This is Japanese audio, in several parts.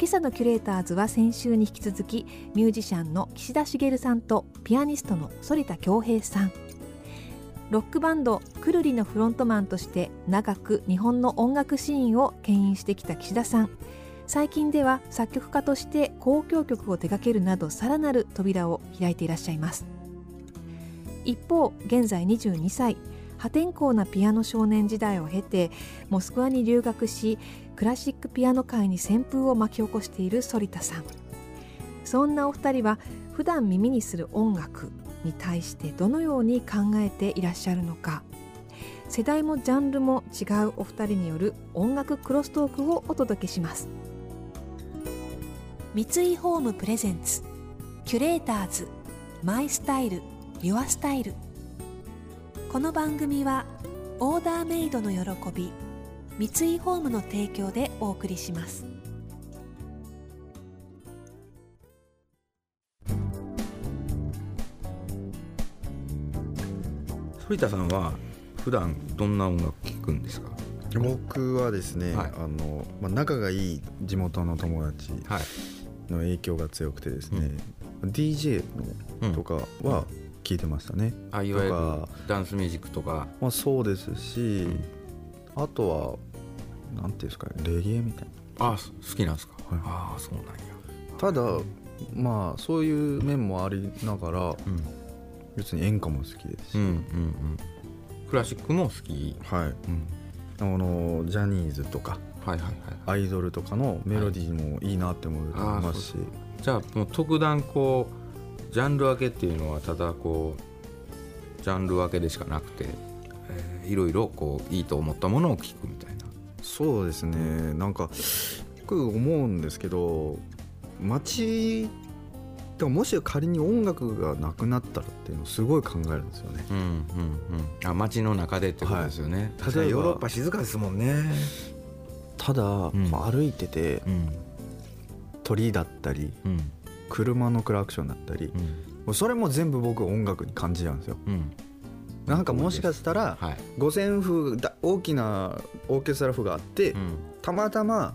今朝のキュレーターズは先週に引き続きミュージシャンの岸田茂さんとピアニストの反田恭平さん。ロックバンドくるりのフロントマンとして長く日本の音楽シーンを牽引してきた岸田さん。最近では作曲家として交響曲を手掛けるなどさらなる扉を開いていらっしゃいます。一方現在22歳。破天荒なピアノ少年時代を経てモスクワに留学しクラシックピアノ界に旋風を巻き起こしている反田さん。そんなお二人は普段耳にする音楽に対してどのように考えていらっしゃるのか。世代もジャンルも違うお二人による音楽クロストークをお届けします。三井ホームプレゼンツキュレーターズマイスタイルユアスタイル。この番組はオーダーメイドの喜び三井ホームの提供でお送りします。反田さんは普段どんな音楽聴くんですか？僕はですね、はい。あのまあ、仲がいい地元の友達はい。の影響が強くてですね、DJ のとかは聞いてましたね、あいわゆるダンスミュージックとか。まあ、そうですし、あとはなんていうんですかねレゲエみたいな。あ好きなんですか、はい。ああそうなんや。ただまあそういう面もありながらうん。別に演歌も好きですし、うんうんうん。クラシックも好き、はい。うん、あのジャニーズとかはいはいはい。アイドルとかのメロディーもいいなって思いますし、じゃあもう特段こうジャンル分けっていうのはただこうジャンル分けでしかなくて、えーいろいろこういいと思ったものを聞くみたいな。そうですね。なんか僕思うんですけど街でももし仮に音楽がなくなったらっていうのをすごい考えるんですよね。うんうんうん。あ街の中でってことですよね、確かにヨーロッパ静かですもんね。ただ、ん。歩いててうん。鳥だったりうん車のクラクションだったりうん。それも全部僕音楽に感じちゃうんですよ。うん。なんかもしかしたらはい、五線譜だ大きなオーケストラ譜があって、うん。たまたま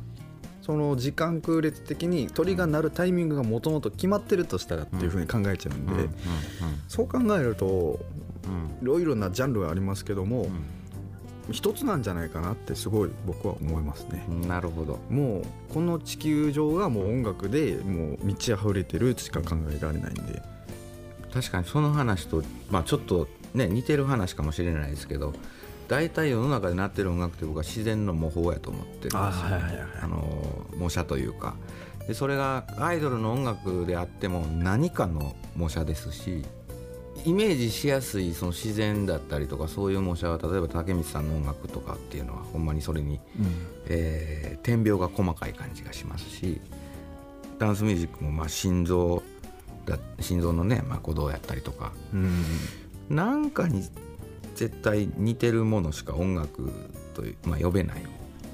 その時間空列的に鳥が鳴るタイミングがもともと決まってるとしたらっていうふうに考えちゃうんで、そう考えるとうん。いろいろなジャンルがありますけども、う一つなんじゃないかなってすごい僕は思いますね。んなるほど。もうこの地球上がもう音楽でもう満ち溢れてるしか考えられないんで、確かにその話と、まあ、ちょっとね似てる話かもしれないですけど大体世の中でなってる音楽って僕は自然の模倣やと思ってるんですよ、あはいはいはいあの模写というか。でそれがアイドルの音楽であっても何かの模写ですしイメージしやすいその自然だったりとかそういう模写は例えば竹光さんの音楽とかっていうのはほんまにそれに、えー点描が細かい感じがしますしダンスミュージックもまあ心臓だ心臓のね、まあ、鼓動やったりとかうん。なんかに絶対似てるものしか音楽とまあ、呼べない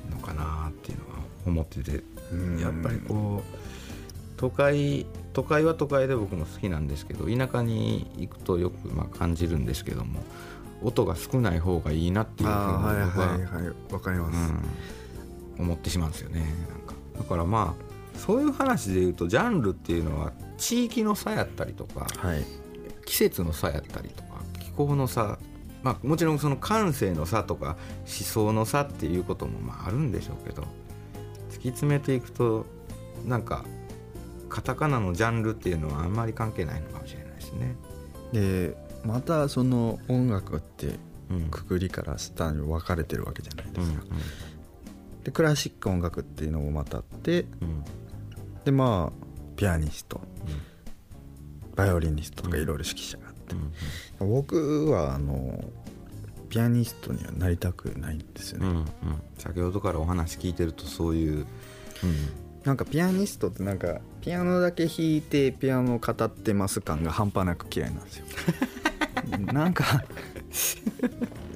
のかなっていうのは思っててうん。やっぱりこう都会都会は都会で僕も好きなんですけど田舎に行くとよくまあ感じるんですけども音が少ない方がいいなっていうふうにあーはい僕ははいはいわかります、うん、思ってしまうんですよね。なんかだからまあそういう話で言うとジャンルっていうのは地域の差やったりとかはい。季節の差やったりとか気候の差まあもちろんその感性の差とか思想の差っていうこともまああるんでしょうけど突き詰めていくとなんかカタカナのジャンルっていうのはあんまり関係ないのかもしれないですね。でまたその音楽ってうん。くくりから下に分かれてるわけじゃないですか、うでクラシック音楽っていうのもまたあってんうん。でまあピアニストバイオリニストとかいろいろ指揮者があって、うん僕はあのピアニストにはなりたくないんですよね、うんうん。先ほどからお話聞いてるとそういう、なんかピアニストってなんかピアノだけ弾いてピアノを語ってます感が半端なく嫌いなんですよ。なんか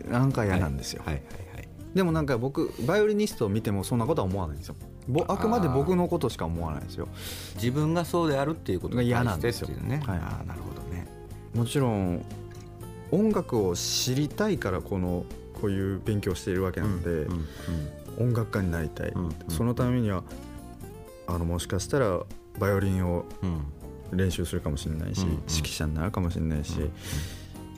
なんか嫌なんですよ、はいはいはいでもなんか僕バイオリニストを見てもそんなことは思わないんですよ。ぼあくまで僕のことしか思わないですよ。自分がそうであるっていうことが嫌なんですよ。ね、はい。ああなるほどね。もちろん音楽を知りたいからこのこういう勉強をしているわけなので、うんうん。音楽家になりたい、うんうん。そのためにはあのもしかしたらバイオリンをうん。練習するかもしれないし、うんうん。指揮者になるかもしれないし、うん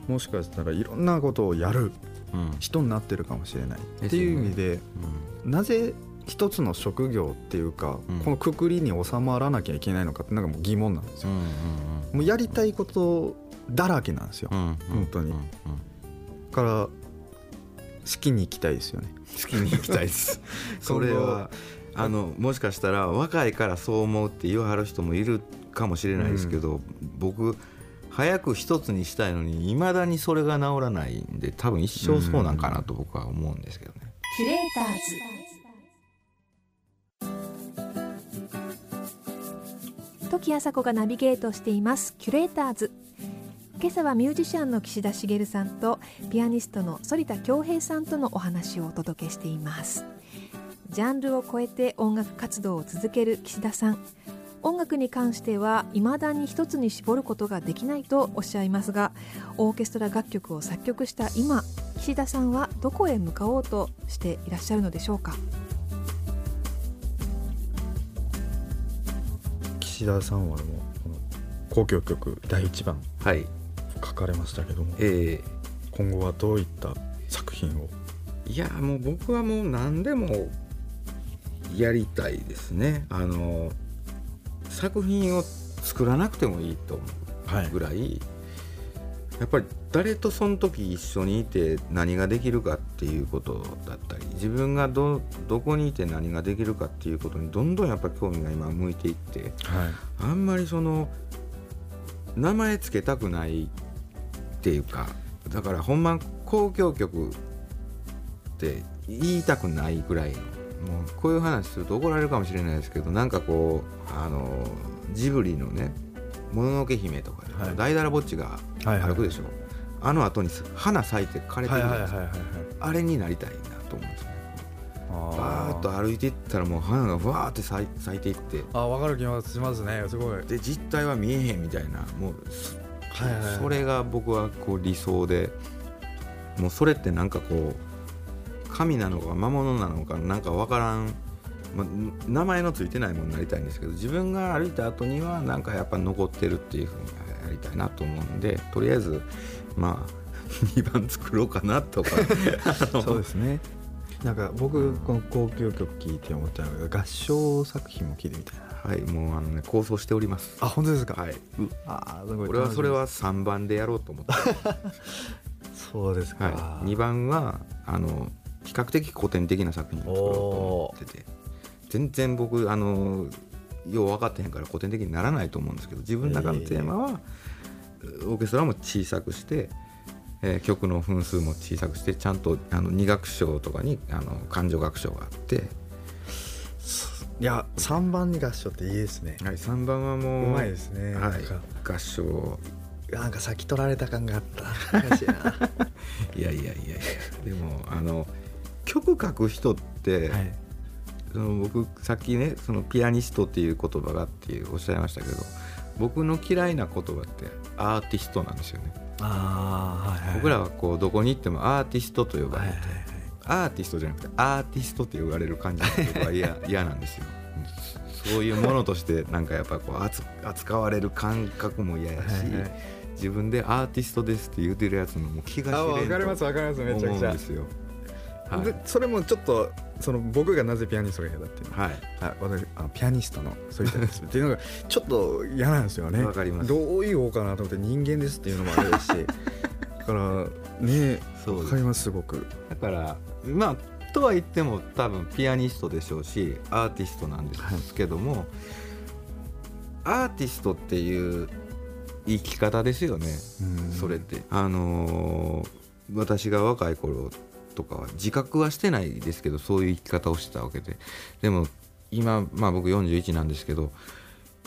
もしかしたらいろんなことをやるうん。人になってるかもしれない。っていう意味でなぜ一つの職業っていうか、うん。このくくりに収まらなきゃいけないのかってなんかもう疑問なんですよ、もうやりたいことだらけなんですよ、本当に。から好きに行きたいですよね。好きに行きたいです。それはあのもしかしたら若いからそう思うって言わはる人もいるかもしれないですけど、僕早く一つにしたいのにいまだにそれが治らないんで多分一生そうなんかなと僕は思うんですけどね。キュレーターズ。時あさこがナビゲートしていますキュレーターズ。今朝はミュージシャンの岸田茂さんとピアニストの反田恭平さんとのお話をお届けしていますジャンルを超えて音楽活動を続ける岸田さん。音楽に関しては未だに一つに絞ることができないとおっしゃいますがオーケストラ楽曲を作曲した今岸田さんはどこへ向かおうとしていらっしゃるのでしょうか？岸田さんはでもこの交響曲第1番はい、書かれましたけどもえ今後はどういった作品を？ーいやもう僕はもう何でもやりたいですね。あの作品を作らなくてもいいと思うはいぐらい、やっぱり誰とその時一緒にいて何ができるかっていうことだったり自分がどどこにいて何ができるかっていうことにどんどんやっぱ興味が今向いていってはいあんまりその名前つけたくないっていうかだからほんま交響曲って言いたくないぐらいのもうこういう話すると怒られるかもしれないですけどなんかこうあのジブリのね「もののけ姫」とかで、はい。大だらぼっちがはいはい。歩くでしょ、あの後に花咲いて枯れてるじゃないですか、はいあれになりたいなと思うんですよね。バあー。ッと歩いていったらもう花がわーって咲いていって。あ分かる気がしますね。すごい。で実態は見えへんみたいなもうはいはい。それが僕はこう理想でもうそれってなんかこう神なのか魔物なのかなんか分からん、ま、名前のついてないものになりたいんですけど自分が歩いた後にはなんかやっぱ残ってるっていうふうにやりたいなと思うんでとりあえずまあ 2番作ろうかなとか。そうですね。なんか僕この交響曲聴いて思ったのが合唱作品も聴いてみたいな。はいもうあのね構想しております。あ本当ですか？はい。あーすごい俺はそれは3番でやろうと思って そうですか、はい、2番はあの比較的古典的な作品を作ろうと思ってて。全然僕あのよう分かってへんから古典的にならないと思うんですけど自分の中のテーマは、オーケストラも小さくして、えー曲の分数も小さくしてちゃんとあの2楽章とかにあの感情楽章があって、いや3番に合唱っていいですね。はい、3番はもううまいですね。はい、合唱。なんか先取られた感があった。いやいやいやいや。でもあの曲書く人って、はい。その僕さっきねそのピアニストっていう言葉がっていうおっしゃいましたけど僕の嫌いな言葉ってアーティストなんですよね、ああはいはい。僕らはこうどこに行ってもアーティストと呼ばれて、はいはいはい。アーティストじゃなくてアーティストって言われる感じが僕は嫌嫌なんですよ。うんそういうものとしてなんかやっぱこう扱扱われる感覚も嫌やし、はいはい。自分でアーティストですって言うてるやつのもう気が知あれんとわかりますわかりますめちゃくちゃ。思うんですよはい。でそれもちょっとその僕がなぜピアニストが嫌だっていうの。は、はい。はい、私あピアニストの反田ですっていうのがちょっと嫌なんですよね。わかります。どう言おうかなと思って人間ですっていうのもあれですし。だからねわかりますすごくだからまあとは言っても多分ピアニストでしょうしアーティストなんですけども、アーティストっていう生き方ですよね、それって。あのー私が若い頃とかは自覚はしてないですけどそういう生き方をしてたわけで。でも今、まあ、僕41なんですけど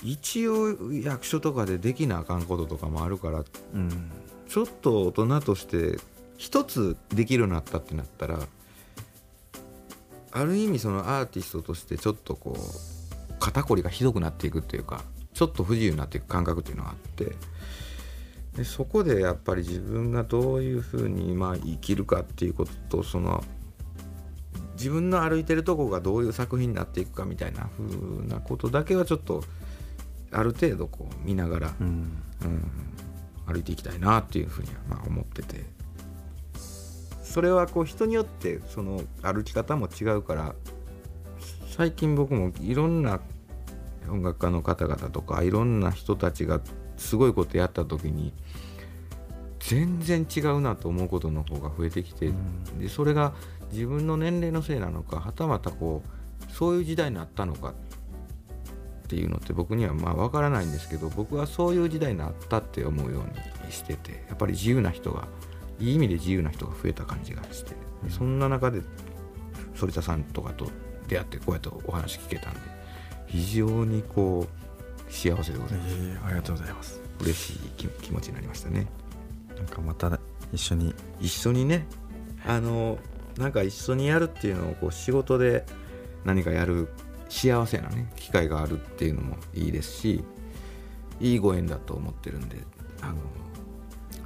一応役所とかでできなあかんこととかもあるからうん。ちょっと大人として一つできるようになったってなったらある意味そのアーティストとしてちょっとこう肩こりがひどくなっていくっていうかちょっと不自由になっていく感覚っていうのがあってでそこでやっぱり自分がどういうふうにまあ生きるかっていうこととその自分の歩いてるとこがどういう作品になっていくかみたいなふうなことだけはちょっとある程度こう見ながら、うん。うん、歩いていきたいなっていうふうにはまあ思ってて。それはこう人によってその歩き方も違うから最近僕もいろんな音楽家の方々とかいろんな人たちがすごいことやった時に全然違うなと思うことの方が増えてきて、でそれが自分の年齢のせいなのかはたまたこうそういう時代になったのかっていうのって僕にはまあ分からないんですけど僕はそういう時代になったって思うようにしててやっぱり自由な人がいい意味で自由な人が増えた感じがしてでそんな中で反田さんとかと出会ってこうやってお話聞けたんで非常にこう幸せでございます。えーありがとうございます。嬉しい気気持ちになりましたね。なんかまた一緒に。一緒にね。あのなんか一緒にやるっていうのをこう仕事で何かやる幸せなね機会があるっていうのもいいですしいいご縁だと思ってるんであの、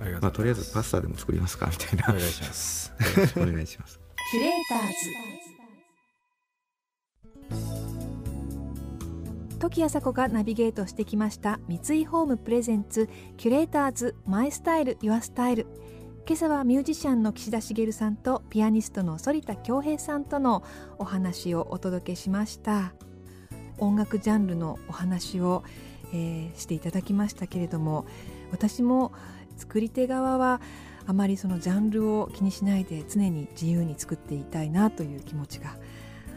ありがまあ、とりあえずパスタでも作りますかみたいな。お願いします。お願いします。キュレーターズ時あさこがナビゲートしてきました三井ホームプレゼンツキュレーターズマイスタイルユアスタイル。今朝はミュージシャンの岸田茂さんとピアニストの反田恭平さんとのお話をお届けしました。音楽ジャンルのお話を、えーしていただきましたけれども私も作り手側はあまりそのジャンルを気にしないで常に自由に作っていたいなという気持ちが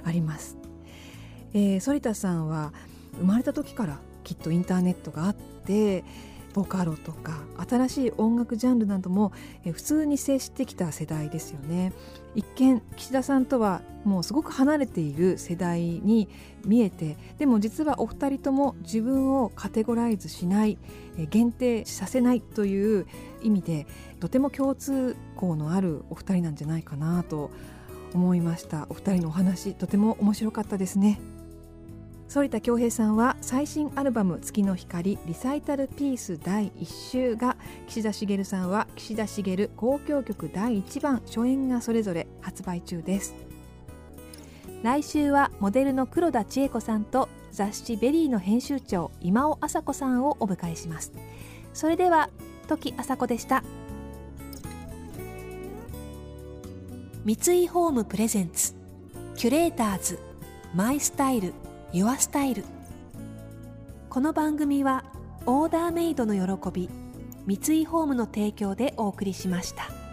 あります、えー、反田さんは生まれた時からきっとインターネットがあってボカロとか新しい音楽ジャンルなどもえ普通に接してきた世代ですよね。一見岸田さんとはもうすごく離れている世代に見えてでも実はお二人とも自分をカテゴライズしないえ限定させないという意味でとても共通項のあるお二人なんじゃないかなと思いました。お二人のお話とても面白かったですね。反田恭平さんは最新アルバム「月の光リサイタルピース第1週が岸田茂さんは岸田茂交響曲第1番初演がそれぞれ発売中です。来週はモデルの黒田知永子さんと雑誌「VERY」の編集長今尾朝子さんをお迎えします。それでは土岐麻子でした。三井ホーム presents キュレーターズ My Style Your Style この番組はオーダーメイドの喜び三井ホームの提供でお送りしました。